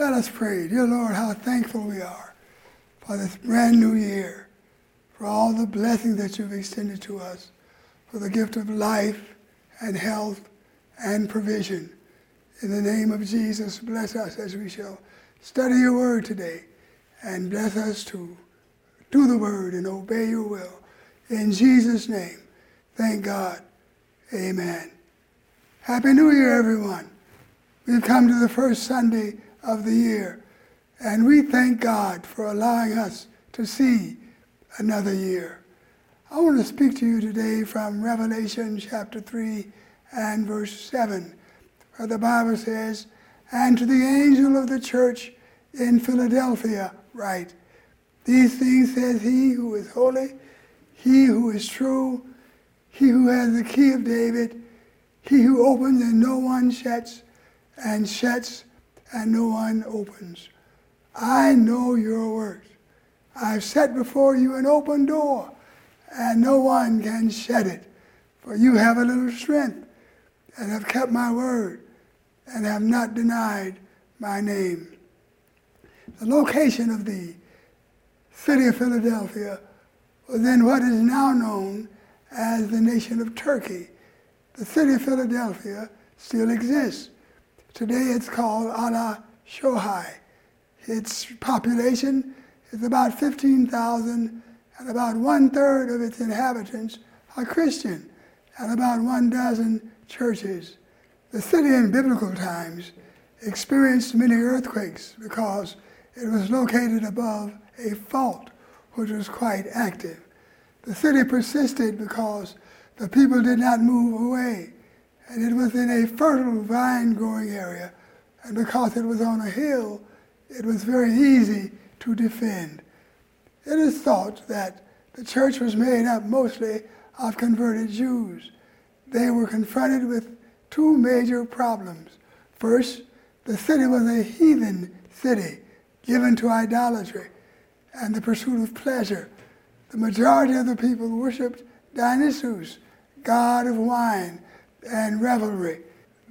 Let us pray. Dear Lord, how thankful we are for this brand new year, for all the blessings that you've extended to us, for the gift of life and health and provision. In the name of Jesus, bless us as we shall study your word today and bless us to do the word and obey your will. In Jesus' name, thank God. Amen. Happy New Year, everyone. We've come to the first Sunday of the year, and we thank God for allowing us to see another year. I want to speak to you today from Revelation chapter 3 and verse 7, where the Bible says, And to the angel of the church in Philadelphia write, These things says he who is holy, he who is true, he who has the key of David, he who opens and no one shuts, and shuts and no one opens. I know your works. I've set before you an open door, and no one can shut it. For you have a little strength, and have kept my word, and have not denied my name. The location of the city of Philadelphia was in what is now known as the nation of Turkey. The city of Philadelphia still exists. Today it's called Ala Shohai. Its population is about 15,000, and about one third of its inhabitants are Christian, and about one dozen churches. The city in biblical times experienced many earthquakes because it was located above a fault which was quite active. The city persisted because the people did not move away, and it was in a fertile vine growing area, and because it was on a hill, it was very easy to defend. It is thought that the church was made up mostly of converted Jews. They were confronted with two major problems. First, the city was a heathen city given to idolatry and the pursuit of pleasure. The majority of the people worshiped Dionysus, god of wine and revelry.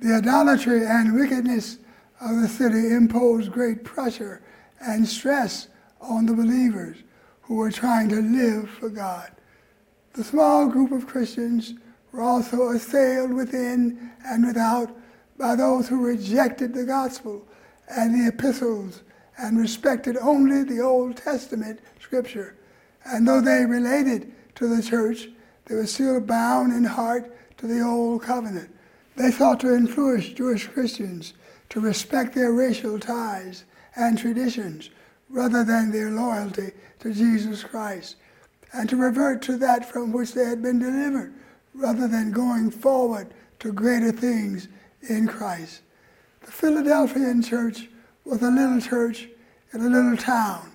The idolatry and wickedness of the city imposed great pressure and stress on the believers who were trying to live for God. The small group of Christians were also assailed within and without by those who rejected the gospel and the epistles and respected only the Old Testament scripture. And though they related to the church, they were still bound in heart to the Old Covenant. They sought to influence Jewish Christians to respect their racial ties and traditions rather than their loyalty to Jesus Christ, and to revert to that from which they had been delivered rather than going forward to greater things in Christ. The Philadelphian church was a little church in a little town,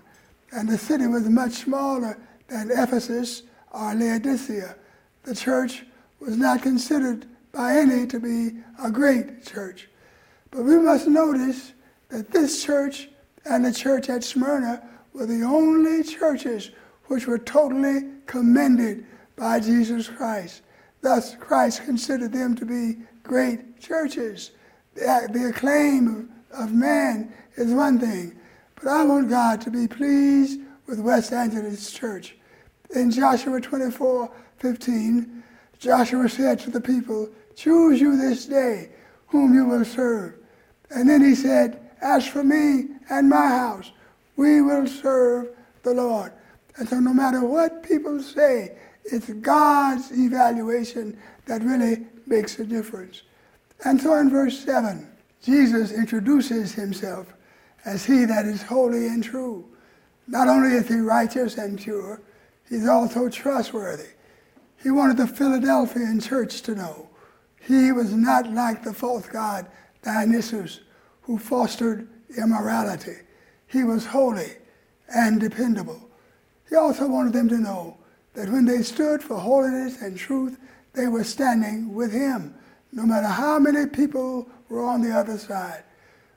and the city was much smaller than Ephesus or Laodicea. The church was not considered by any to be a great church. But we must notice that this church and the church at Smyrna were the only churches which were totally commended by Jesus Christ. Thus, Christ considered them to be great churches. The, acclaim of, of man is one thing, but I want God to be pleased with West Angeles Church. In Joshua 24 15, Joshua said to the people, Choose you this day whom you will serve. And then he said, As for me and my house, we will serve the Lord. And so, no matter what people say, it's God's evaluation that really makes a difference. And so, in verse 7, Jesus introduces himself as he that is holy and true. Not only is he righteous and pure, he's also trustworthy. He wanted the Philadelphian church to know he was not like the false god Dionysus, who fostered immorality. He was holy and dependable. He also wanted them to know that when they stood for holiness and truth, they were standing with him, no matter how many people were on the other side.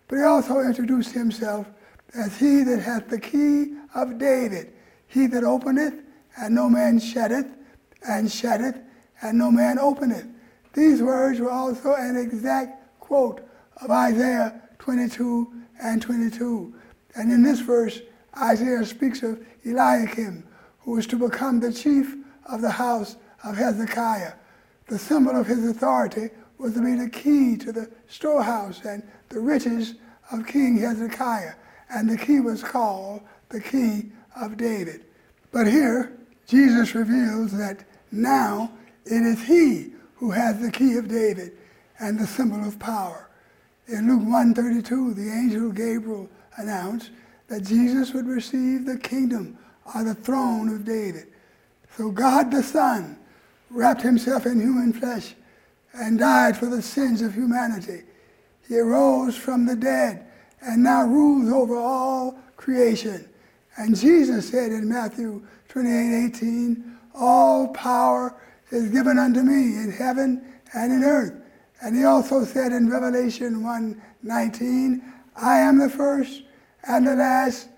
But he also introduced himself as he that hath the key of David, he that openeth, and no man shutteth, and shut it, and no man openeth. These words were also an exact quote of Isaiah 22 and 22. And in this verse, Isaiah speaks of Eliakim, who was to become the chief of the house of Hezekiah. The symbol of his authority was to be the key to the storehouse and the riches of King Hezekiah. And the key was called the key of David. But here, Jesus reveals that now it is he who has the key of David and the symbol of power. In Luke 1:32, the angel Gabriel announced that Jesus would receive the kingdom or the throne of David. So God the Son wrapped himself in human flesh and died for the sins of humanity. He arose from the dead and now rules over all creation. And Jesus said in Matthew 28 18, All power is given unto me in heaven and in earth. And he also said in Revelation 1 19, I am the first and the last.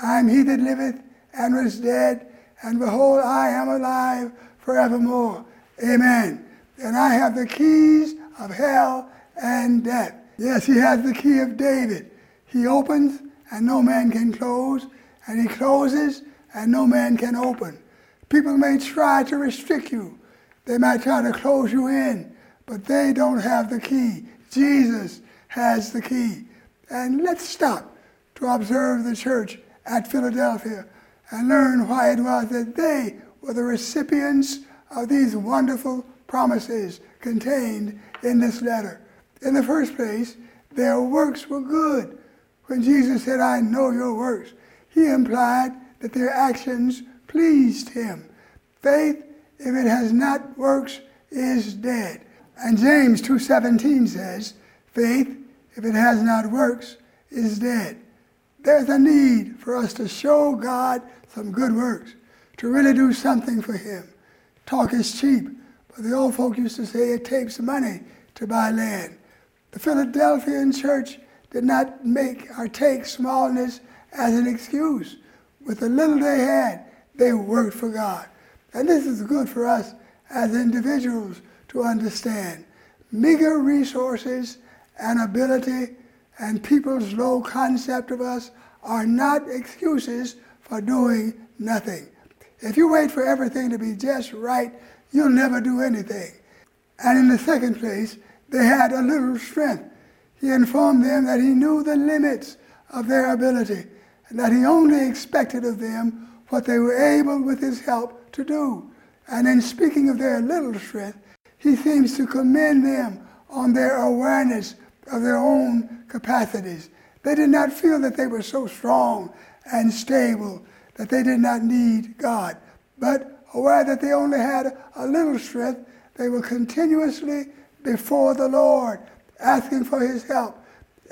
I am he that liveth and was dead, and behold, I am alive forevermore. Amen. And I have the keys of hell and death. Yes, he has the key of David. He opens and no man can close, and he closes and no man can open. People may try to restrict you. They might try to close you in, but they don't have the key. Jesus has the key. And let's stop to observe the church at Philadelphia and learn why it was that they were the recipients of these wonderful promises contained in this letter. In the first place, their works were good. When Jesus said, I know your works, he implied that their actions pleased him. Faith, if it has not works, is dead. And James 2:17 says, faith, if it has not works, is dead. There's a need for us to show God some good works, to really do something for him. Talk is cheap, but the old folk used to say it takes money to buy land. The Philadelphian church did not make or take smallness as an excuse. With the little they had, they worked for God. And this is good for us as individuals to understand. Meager resources and ability and people's low concept of us are not excuses for doing nothing. If you wait for everything to be just right, you'll never do anything. And in the second place, they had a little strength. He informed them that he knew the limits of their ability and that he only expected of them what they were able with his help to do. And in speaking of their little strength, he seems to commend them on their awareness of their own capacities. They did not feel that they were so strong and stable that they did not need God. But aware that they only had a little strength, they were continuously before the Lord, asking for his help,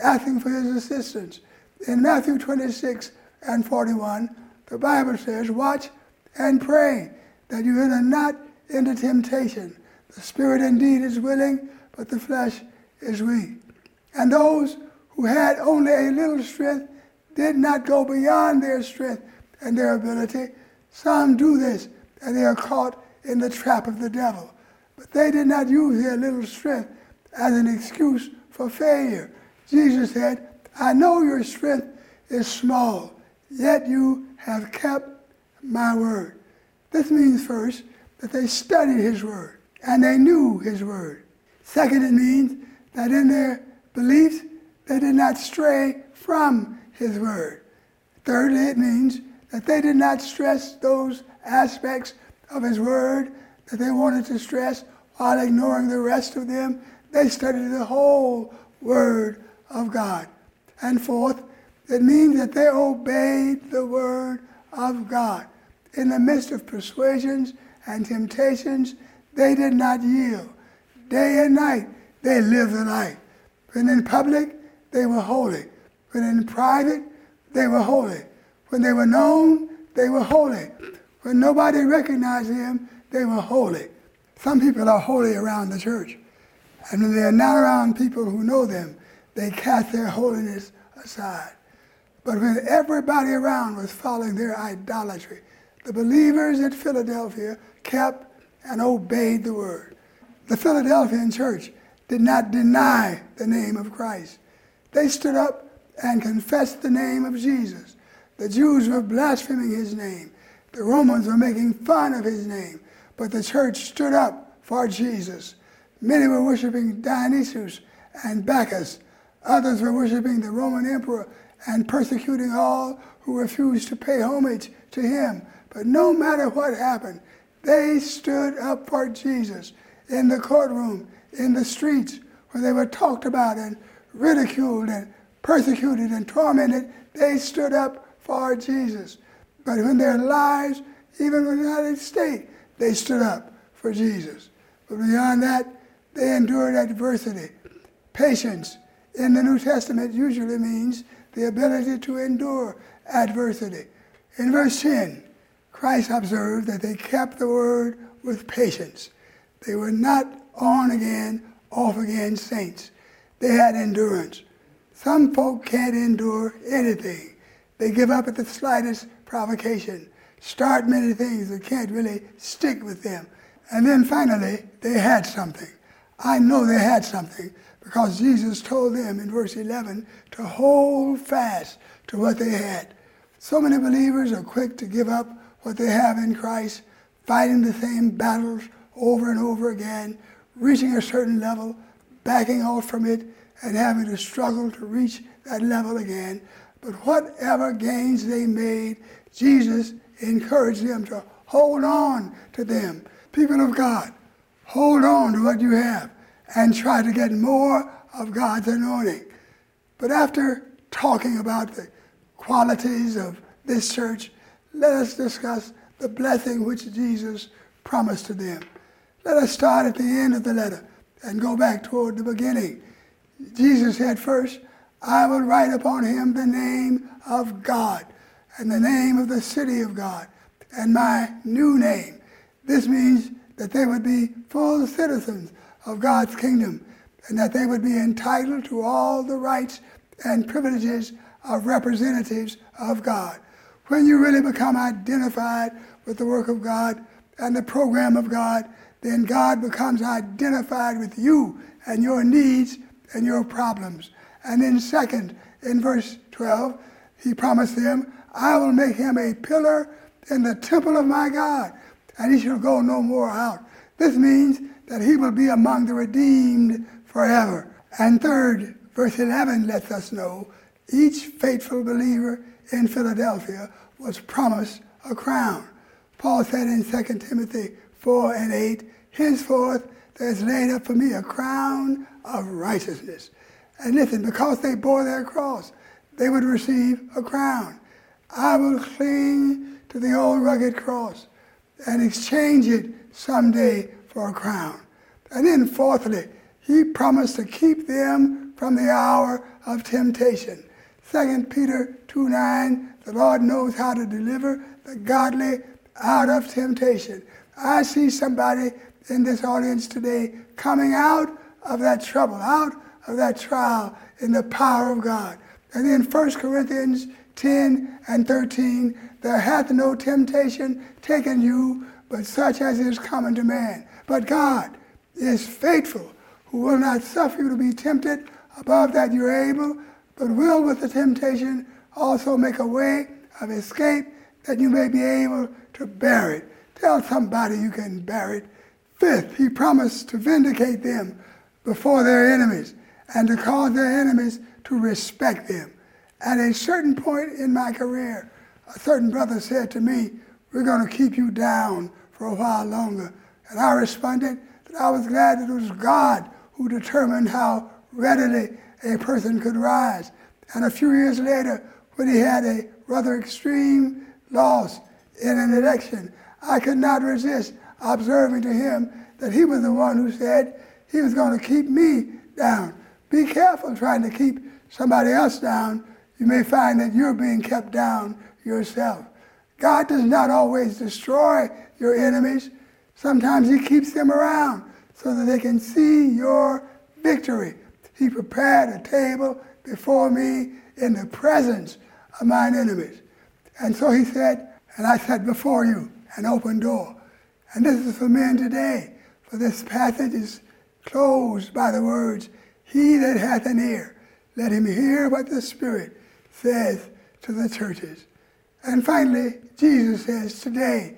asking for his assistance. In Matthew 26 and 41, the Bible says, Watch and pray that you enter not into temptation. The spirit indeed is willing, but the flesh is weak. And those who had only a little strength did not go beyond their strength and their ability. Some do this, and they are caught in the trap of the devil. But they did not use their little strength as an excuse for failure. Jesus said, I know your strength is small, yet you have kept my word. This means first that they studied his word and they knew his word. Second, it means that in their beliefs, they did not stray from his word. Thirdly, it means that they did not stress those aspects of his word that they wanted to stress while ignoring the rest of them. They studied the whole word of God. And fourth, it means that they obeyed the word of God. In the midst of persuasions and temptations, they did not yield. Day and night, they lived the life. When in public, they were holy. When in private, they were holy. When they were known, they were holy. When nobody recognized them, they were holy. Some people are holy around the church. And when they are not around people who know them, they cast their holiness aside. But when everybody around was following their idolatry, the believers at Philadelphia kept and obeyed the word. The Philadelphian church did not deny the name of Christ. They stood up and confessed the name of Jesus. The Jews were blaspheming his name. The Romans were making fun of his name. But the church stood up for Jesus. Many were worshiping Dionysus and Bacchus. Others were worshiping the Roman emperor and persecuting all who refused to pay homage to him. But no matter what happened, they stood up for Jesus in the courtroom, in the streets, where they were talked about and ridiculed and persecuted and tormented. They stood up for Jesus. But when their lives, even in the United States, they stood up for Jesus. But beyond that, they endured adversity. Patience in the New Testament usually means the ability to endure adversity. In verse 10, Christ observed that they kept the word with patience. They were not on again, off again saints. They had endurance. Some folk can't endure anything. They give up at the slightest provocation, start many things that can't really stick with them. And then finally, they had something. I know they had something because Jesus told them in verse 11 to hold fast to what they had. So many believers are quick to give up what they have in Christ, fighting the same battles over and over again, reaching a certain level, backing off from it, and having to struggle to reach that level again. But whatever gains they made, Jesus encouraged them to hold on to them. People of God, hold on to what you have and try to get more of God's anointing. But after talking about the qualities of this church, let us discuss the blessing which Jesus promised to them. Let us start at the end of the letter and go back toward the beginning. Jesus said first, I will write upon him the name of God and the name of the city of God and my new name. This means that they would be full citizens of God's kingdom and that they would be entitled to all the rights and privileges of representatives of God. When you really become identified with the work of God and the program of God, then God becomes identified with you and your needs and your problems. And then, second, in verse 12, he promised them, I will make him a pillar in the temple of my God, and he shall go no more out. This means that he will be among the redeemed forever. And third, verse 11 lets us know each faithful believer in Philadelphia was promised a crown. Paul said in 2 Timothy 4 and 8, Henceforth there is laid up for me a crown of righteousness. And listen, because they bore their cross, they would receive a crown. I will cling to the old rugged cross and exchange it someday for a crown. And then, fourthly, he promised to keep them from the hour of temptation. 2 Peter 2 9, the Lord knows how to deliver the godly out of temptation. I see somebody in this audience today coming out of that trouble, out of that trial in the power of God. And then 1 Corinthians 10 and 13, there hath no temptation taken you, but such as is common to man. But God is faithful, who will not suffer you to be tempted above that you're able, but will with the temptation also make a way of escape that you may be able to bear it. Tell somebody you can bear it. Fifth, he promised to vindicate them before their enemies and to cause their enemies to respect them. At a certain point in my career, a certain brother said to me, We're going to keep you down for a while longer. And I responded that I was glad that it was God who determined how readily a person could rise. And a few years later, when he had a rather extreme loss in an election, I could not resist observing to him that he was the one who said he was going to keep me down. Be careful trying to keep somebody else down. You may find that you're being kept down yourself. God does not always destroy your enemies. Sometimes he keeps them around so that they can see your victory. He prepared a table before me in the presence of mine enemies. And so he said, and I set before you an open door. And this is for men today, for this passage is closed by the words, He that hath an ear, Let him hear what the Spirit says to the churches. And finally, Jesus says, Today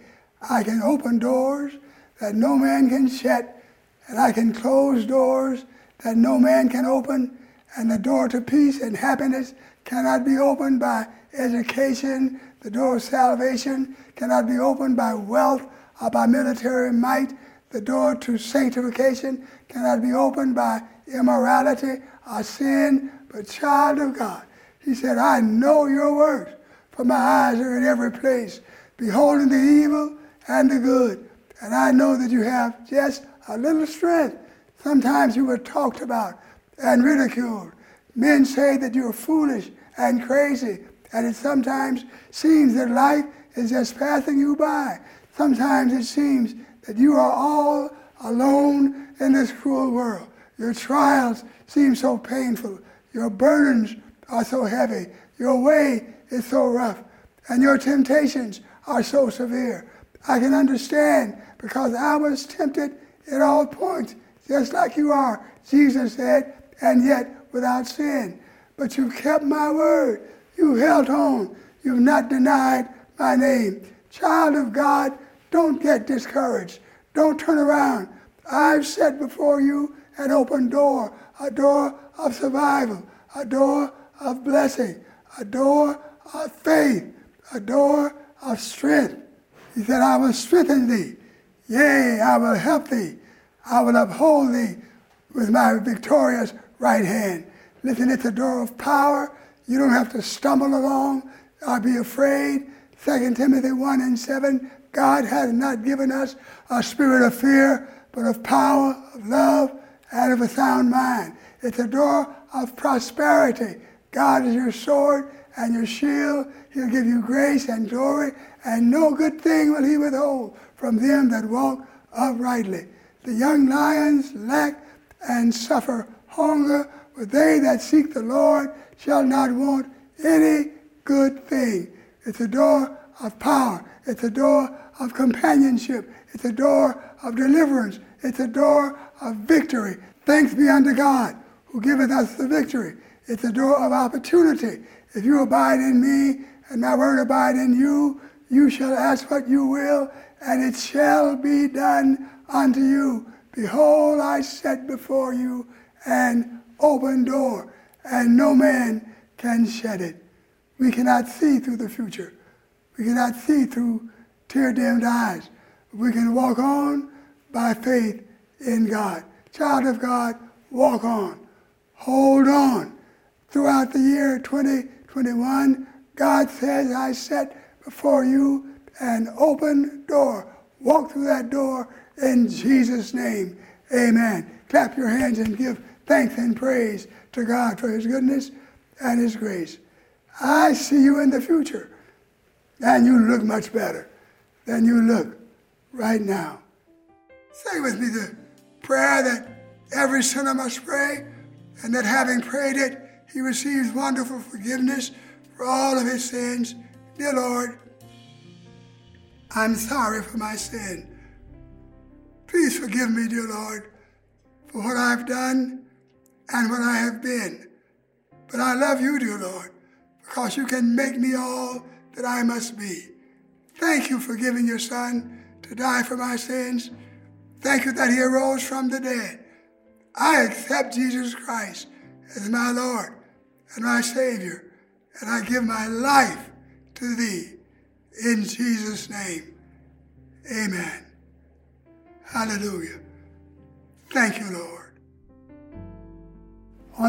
I can open doors that no man can shut, and I can close doors that no man can open, and the door to peace and happiness cannot be opened by education. The door of salvation cannot be opened by wealth or by military might. The door to sanctification cannot be opened by immorality or sin, but child of God. He said, I know your works, for my eyes are in every place, beholding the evil and the good. And I know that you have just a little strength. Sometimes you were talked about and ridiculed. Men say that you're foolish and crazy, and it sometimes seems that life is just passing you by. Sometimes it seems that you are all alone in this cruel world. Your trials seem so painful. Your burdens are so heavy. Your way is so rough. And your temptations are so severe. I can understand because I was tempted at all points, just like you are, Jesus said, and yet without sin. But you kept my word. You held on. You've not denied my name. Child of God, don't get discouraged. Don't turn around. I've set before you an open door, a door of survival, a door of blessing, a door of faith, a door of strength. He said, I will strengthen thee. Yea, I will help thee. I will uphold thee with my victorious right hand. Listen, it's a door of power. You don't have to stumble along or be afraid. 2 Timothy 1 and 7 God has not given us a spirit of fear, but of power, of love, and of a sound mind. It's a door of prosperity. God is your sword and your shield. He'll give you grace and glory, and no good thing will he withhold from them that walk uprightly. The young lions lack and suffer hunger, but they that seek the Lord shall not want any good thing. It's a door of power. It's a door of companionship. It's a door of deliverance. It's a door of victory. Thanks be unto God who giveth us the victory. It's a door of opportunity. If you abide in me and my word abide in you, you shall ask what you will, and it shall be done unto you. Behold, I set before you an open door, and no man can shut it. We cannot see through the future. We cannot see through tear dimmed eyes. We can walk on by faith in God. Child of God, walk on. Hold on. Throughout the year 2021, God says, I set before you an open door. Walk through that door in Jesus' name. Amen. Clap your hands and give thanks and praise to God for His goodness and His grace. I see you in the future, and you look much better than you look right now. Say with me the prayer that every sinner must pray, and that having prayed it, he receives wonderful forgiveness for all of his sins. Dear Lord, I'm sorry for my sin. Please forgive me, dear Lord, for what I've done and what I have been. But I love you, dear Lord, because you can make me all that I must be. Thank you for giving your Son to die for my sins. Thank you that he arose from the dead. I accept Jesus Christ as my Lord and my Savior, and I give my life to thee. In Jesus' name, amen. Hallelujah. Thank you, Lord.